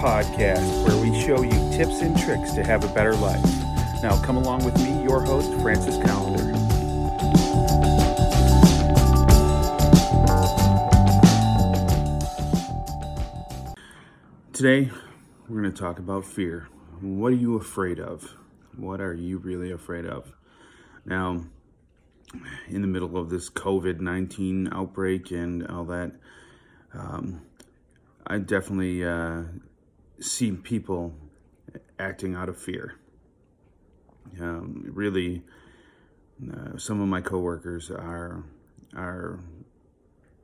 podcast, where we show you tips and tricks to have a better life. Now, come along with me, your host, Francis Callender. Today, we're going to talk about fear. What are you afraid of? What are you really afraid of? Now, in the middle of this COVID 19 outbreak and all that, um, I definitely uh, see people acting out of fear. Um, really, uh, some of my coworkers are are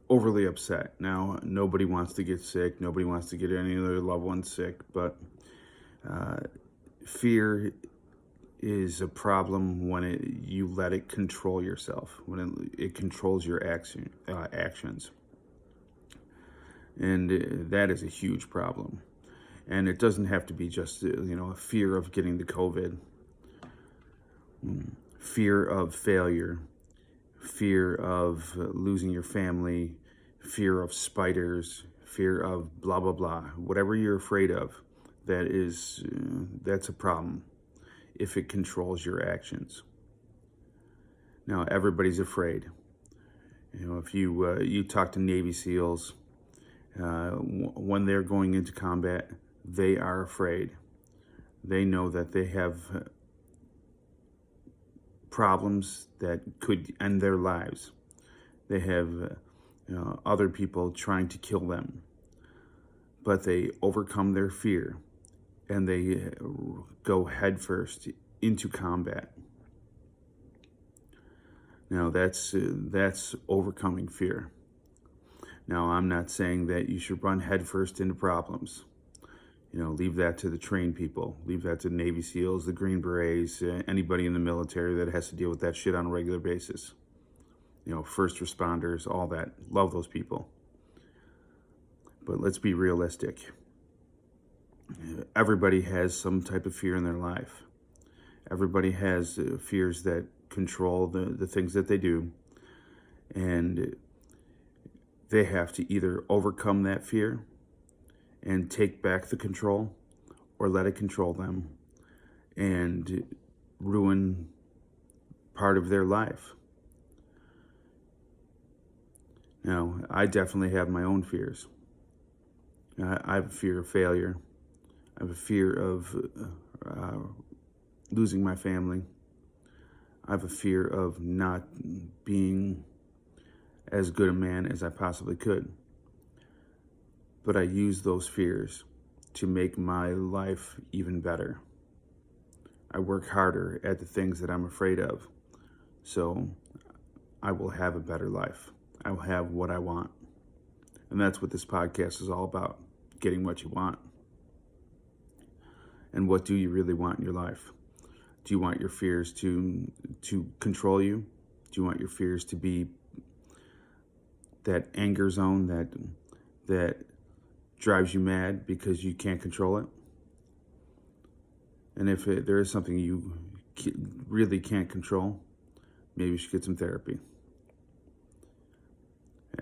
overly upset. Now, nobody wants to get sick. Nobody wants to get any of their loved ones sick, but uh, fear is a problem when it, you let it control yourself, when it, it controls your action, uh, actions. And uh, that is a huge problem. And it doesn't have to be just, uh, you know, a fear of getting the COVID, mm, fear of failure, fear of losing your family, fear of spiders, fear of blah, blah, blah. Whatever you're afraid of, that is, uh, that's a problem if it controls your actions. Now, everybody's afraid. You know, if you uh, you talk to Navy SEALs, uh, when they're going into combat, they are afraid. They know that they have uh, problems that could end their lives. They have uh, other people trying to kill them, but they overcome their fear and they go headfirst into combat. Now that's uh, that's overcoming fear. Now I'm not saying that you should run headfirst into problems. You know, leave that to the trained people. Leave that to Navy SEALs, the Green Berets, anybody in the military that has to deal with that shit on a regular basis. You know, first responders, all that. Love those people. But let's be realistic everybody has some type of fear in their life. Everybody has uh, fears that control the, the things that they do. And they have to either overcome that fear and take back the control or let it control them and ruin part of their life. Now, I definitely have my own fears. I have a fear of failure. I have a fear of uh, losing my family. I have a fear of not being as good a man as I possibly could. But I use those fears to make my life even better. I work harder at the things that I'm afraid of. So I will have a better life. I will have what I want. And that's what this podcast is all about getting what you want and what do you really want in your life? Do you want your fears to to control you? Do you want your fears to be that anger zone that that drives you mad because you can't control it? And if it, there is something you really can't control, maybe you should get some therapy.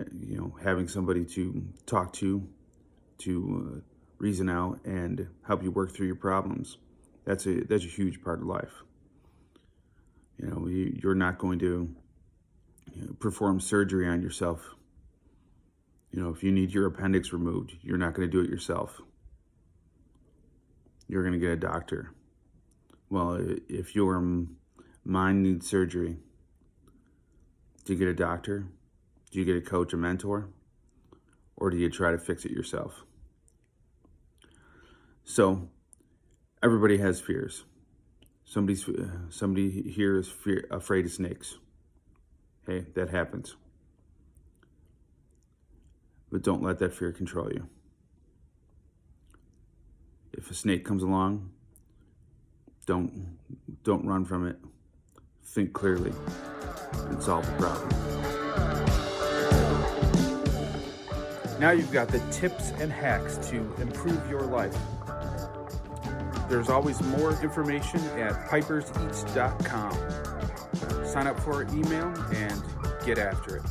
Uh, you know, having somebody to talk to, to uh, reason out and help you work through your problems. That's a that's a huge part of life. You know, you, you're not going to perform surgery on yourself. You know, if you need your appendix removed, you're not going to do it yourself. You're going to get a doctor. Well, if your mind needs surgery, do you get a doctor? Do you get a coach, a mentor? Or do you try to fix it yourself? So everybody has fears. Somebody's uh, somebody here is fear, afraid of snakes. Hey, that happens. But don't let that fear control you. If a snake comes along, don't don't run from it. Think clearly and solve the problem. Now you've got the tips and hacks to improve your life. There's always more information at piperseats.com. Sign up for our email and get after it.